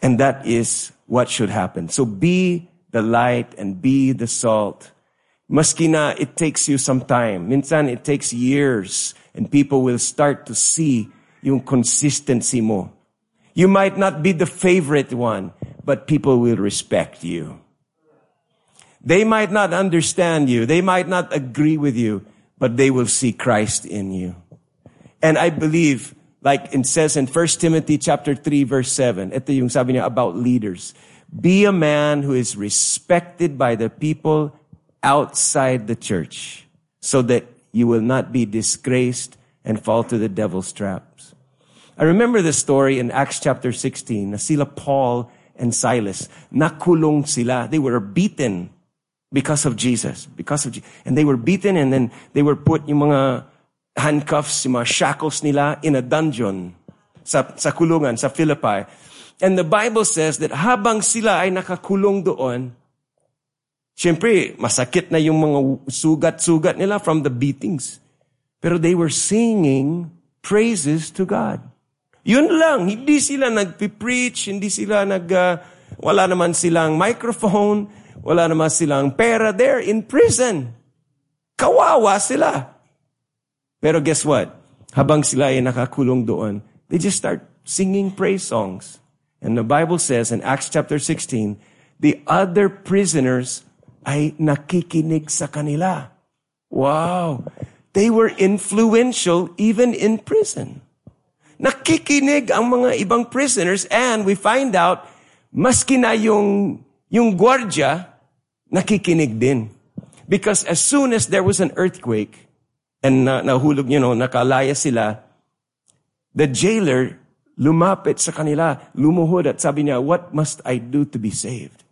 And that is what should happen. So be the light and be the salt. Maski it takes you some time. Minsan it takes years and people will start to see yung consistency mo. You might not be the favorite one, but people will respect you. They might not understand you. They might not agree with you, but they will see Christ in you. And I believe, like it says in 1 Timothy chapter 3 verse 7, ito yung sabi niya about leaders. Be a man who is respected by the people outside the church so that you will not be disgraced and fall to the devil's traps. I remember the story in Acts chapter 16 na sila Paul and Silas. Nakulong sila. They were beaten because of Jesus. Because of Jesus. And they were beaten and then they were put yung mga handcuffs, yung mga shackles nila in a dungeon sa, sa kulungan, sa Philippi. And the Bible says that habang sila ay nakakulong doon, Siyempre, masakit na yung mga sugat-sugat nila from the beatings. Pero they were singing praises to God. Yun lang, hindi sila nagpi-preach, hindi sila nag, uh, wala naman silang microphone, wala naman silang pera, they're in prison. Kawawa sila. Pero guess what? Habang sila ay nakakulong doon, they just start singing praise songs. And the Bible says in Acts chapter 16, the other prisoners ay nakikinig sa kanila. Wow! They were influential even in prison. Nakikinig ang mga ibang prisoners and we find out, maski na yung, yung gwardya, nakikinig din. Because as soon as there was an earthquake, and na, nahulog, you know, nakalaya sila, the jailer lumapit sa kanila, lumuhod at sabi niya, what must I do to be saved?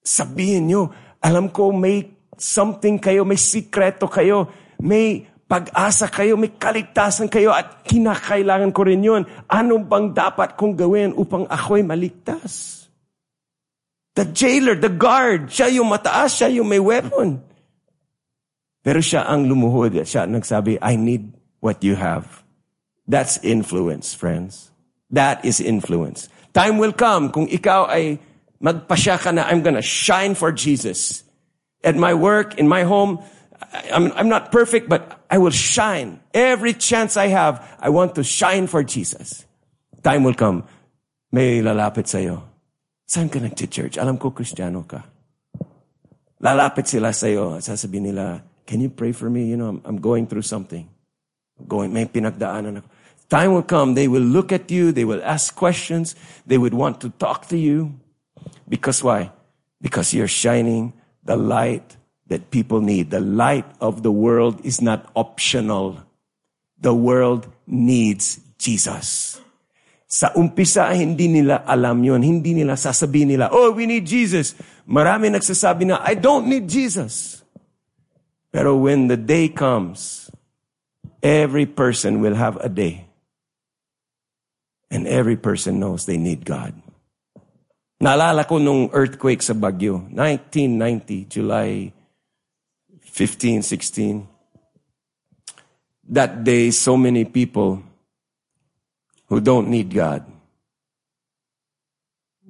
Sabihin niyo, alam ko may something kayo, may sikreto kayo, may pag-asa kayo, may kaligtasan kayo at kinakailangan ko rin yun. Ano bang dapat kong gawin upang ako'y maligtas? The jailer, the guard, siya yung mataas, siya yung may weapon. Pero siya ang lumuhod at siya nagsabi, I need what you have. That's influence, friends. That is influence. Time will come kung ikaw ay magpasya ka na, I'm gonna shine for Jesus. At my work, in my home, I'm, I'm not perfect, but I will shine. Every chance I have, I want to shine for Jesus. Time will come. May lalapit sa'yo. Saan ka nag-church? Alam ko, Kristiyano ka. Lalapit sila sa'yo. Sasabihin nila, can you pray for me? You know, I'm, I'm going through something. going, may pinagdaanan ako. Time will come, they will look at you, they will ask questions, they would want to talk to you. Because why? Because you're shining the light that people need. The light of the world is not optional. The world needs Jesus. Sa umpisa, hindi nila alam yon. Hindi nila sasabihin nila, oh, we need Jesus. Marami nagsasabi na, I don't need Jesus. Pero when the day comes, every person will have a day And every person knows they need God. Naalala ko nung earthquake sa Baguio, 1990, July 15, 16. That day, so many people who don't need God.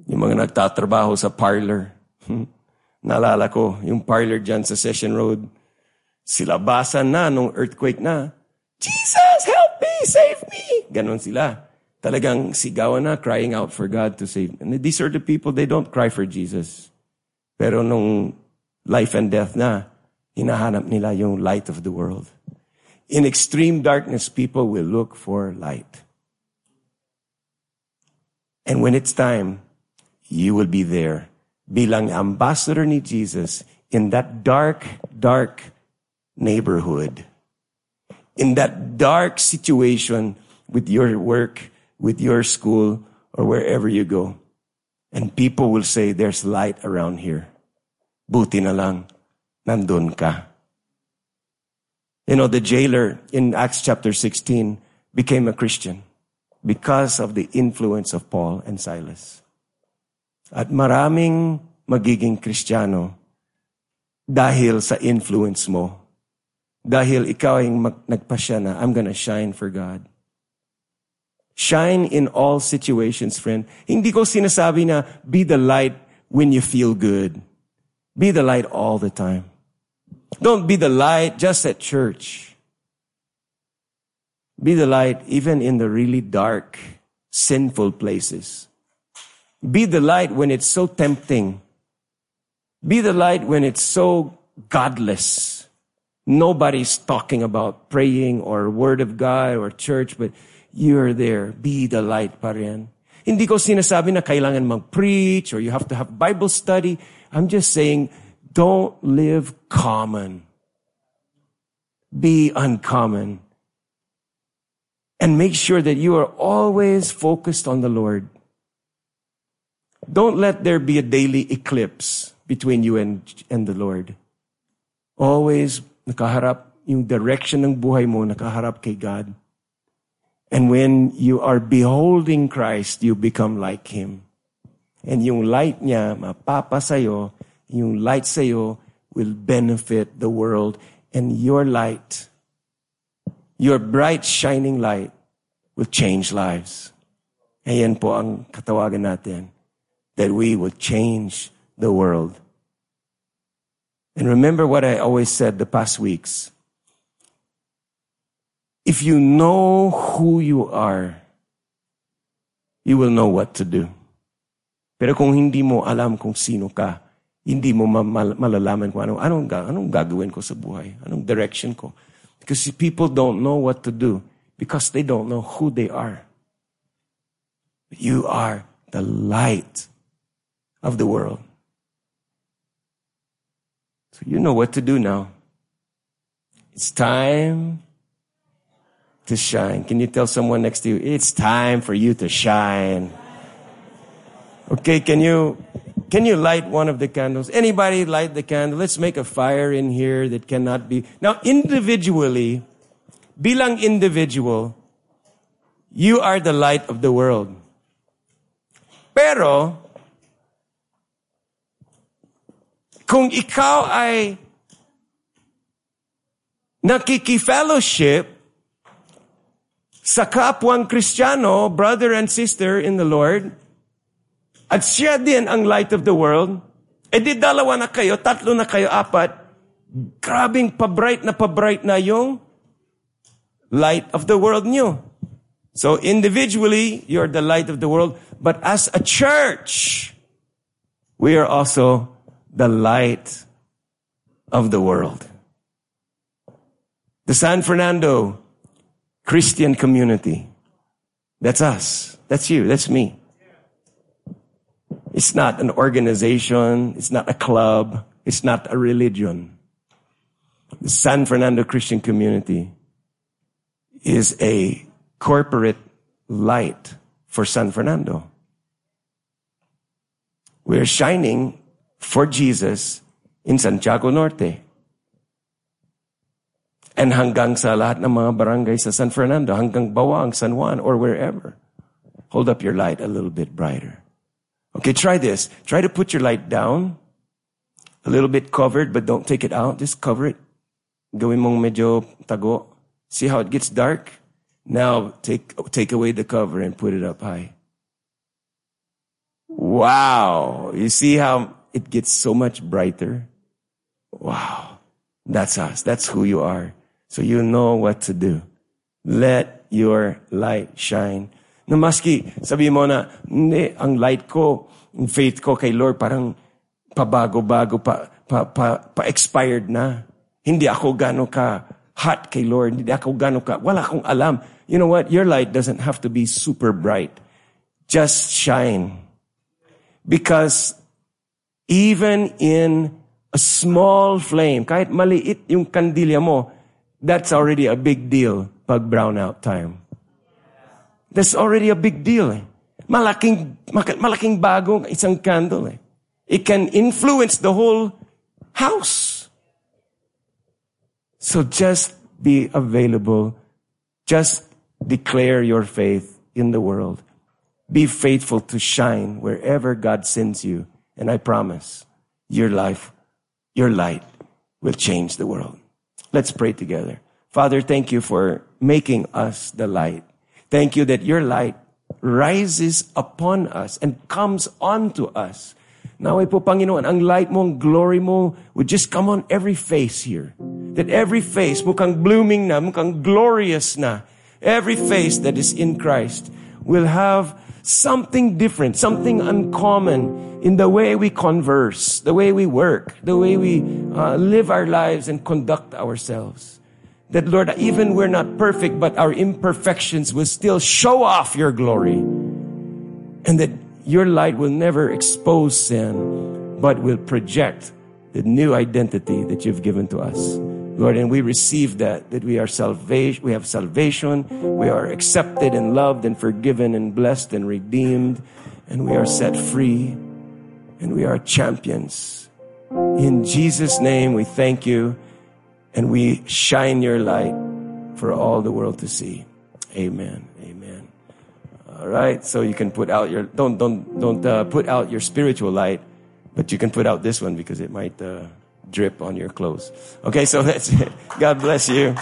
Yung mga nagtatrabaho sa parlor. Naalala ko, yung parlor dyan sa Session Road, silabasan na nung earthquake na. Jesus, help me, save me! Ganon sila talagang sigawan na, crying out for God to save. And these are the people, they don't cry for Jesus. Pero nung life and death na, hinahanap nila yung light of the world. In extreme darkness, people will look for light. And when it's time, you will be there bilang ambassador ni Jesus in that dark, dark neighborhood. In that dark situation with your work, with your school or wherever you go. And people will say, there's light around here. Buti na lang, nandun ka. You know, the jailer in Acts chapter 16 became a Christian because of the influence of Paul and Silas. At maraming magiging Kristiyano dahil sa influence mo. Dahil ikaw ay mag- nagpasya na, I'm gonna shine for God. Shine in all situations, friend. Hindi ko sinasabi na be the light when you feel good. Be the light all the time. Don't be the light just at church. Be the light even in the really dark, sinful places. Be the light when it's so tempting. Be the light when it's so godless. Nobody's talking about praying or word of God or church, but you're there. Be the light pa rin. Hindi ko sinasabi na kailangan mag-preach or you have to have Bible study. I'm just saying, don't live common. Be uncommon. And make sure that you are always focused on the Lord. Don't let there be a daily eclipse between you and, and the Lord. Always nakaharap yung direction ng buhay mo, nakaharap kay God. And when you are beholding Christ, you become like Him. And yung light niya, mapapa sa'yo, yung light sa'yo will benefit the world. And your light, your bright shining light will change lives. Ayan po ang katawagan natin. That we will change the world. And remember what I always said the past weeks. If you know who you are, you will know what to do. Pero kung hindi mo alam kung sino ka, hindi mo malalaman kung anong, anong, anong gagawin ko sa buhay, anong direction ko. Because people don't know what to do because they don't know who they are. You are the light of the world. So you know what to do now. It's time to shine. Can you tell someone next to you, it's time for you to shine? Okay, can you, can you light one of the candles? Anybody light the candle? Let's make a fire in here that cannot be. Now, individually, bilang individual, you are the light of the world. Pero, kung ikaw ay nakikifellowship sa kapwang Kristiyano, brother and sister in the Lord, at siya din ang light of the world, eh edi dalawa na kayo, tatlo na kayo, apat, grabing pabright na pabright na yung light of the world nyo. So individually, you're the light of the world, but as a church, we are also the light of the world. The San Fernando Christian community. That's us. That's you. That's me. It's not an organization. It's not a club. It's not a religion. The San Fernando Christian community is a corporate light for San Fernando. We're shining for Jesus in Santiago Norte. And hanggang sa lahat ng mga barangay sa San Fernando, hanggang Bauang, San Juan, or wherever. Hold up your light a little bit brighter. Okay, try this. Try to put your light down. A little bit covered, but don't take it out. Just cover it. Gawin mong medyo tago. See how it gets dark? Now take, take away the cover and put it up high. Wow. You see how it gets so much brighter? Wow. That's us. That's who you are. So you know what to do. Let your light shine. Na maski sabi mo na, hindi, ang light ko, ang faith ko kay Lord parang pabago-bago, pa, pa, pa, pa-expired na. Hindi ako gano'n ka hot kay Lord. Hindi ako gano'n ka, wala akong alam. You know what? Your light doesn't have to be super bright. Just shine. Because even in a small flame, kahit maliit yung kandilya mo, that's already a big deal pag brownout time. That's already a big deal. Eh. Malaking, malaking bagong isang candle. Eh. It can influence the whole house. So just be available. Just declare your faith in the world. Be faithful to shine wherever God sends you. And I promise your life, your light will change the world. Let's pray together. Father, thank you for making us the light. Thank you that your light rises upon us and comes onto us. Naway po, Panginoon, ang light mo, ang glory mo would just come on every face here. That every face, mukhang blooming na, mukhang glorious na. Every face that is in Christ will have something different, something uncommon in the way we converse, the way we work, the way we uh, live our lives and conduct ourselves. That Lord, even we're not perfect, but our imperfections will still show off your glory. And that your light will never expose sin, but will project the new identity that you've given to us. Lord, and we receive that, that we are salvation, we have salvation, we are accepted and loved and forgiven and blessed and redeemed, and we are set free, and we are champions. In Jesus' name, we thank you, and we shine your light for all the world to see. Amen. Amen. All right. So you can put out your, don't, don't, don't uh, put out your spiritual light, but you can put out this one because it might, uh, drip on your clothes. Okay, so that's it. God bless you.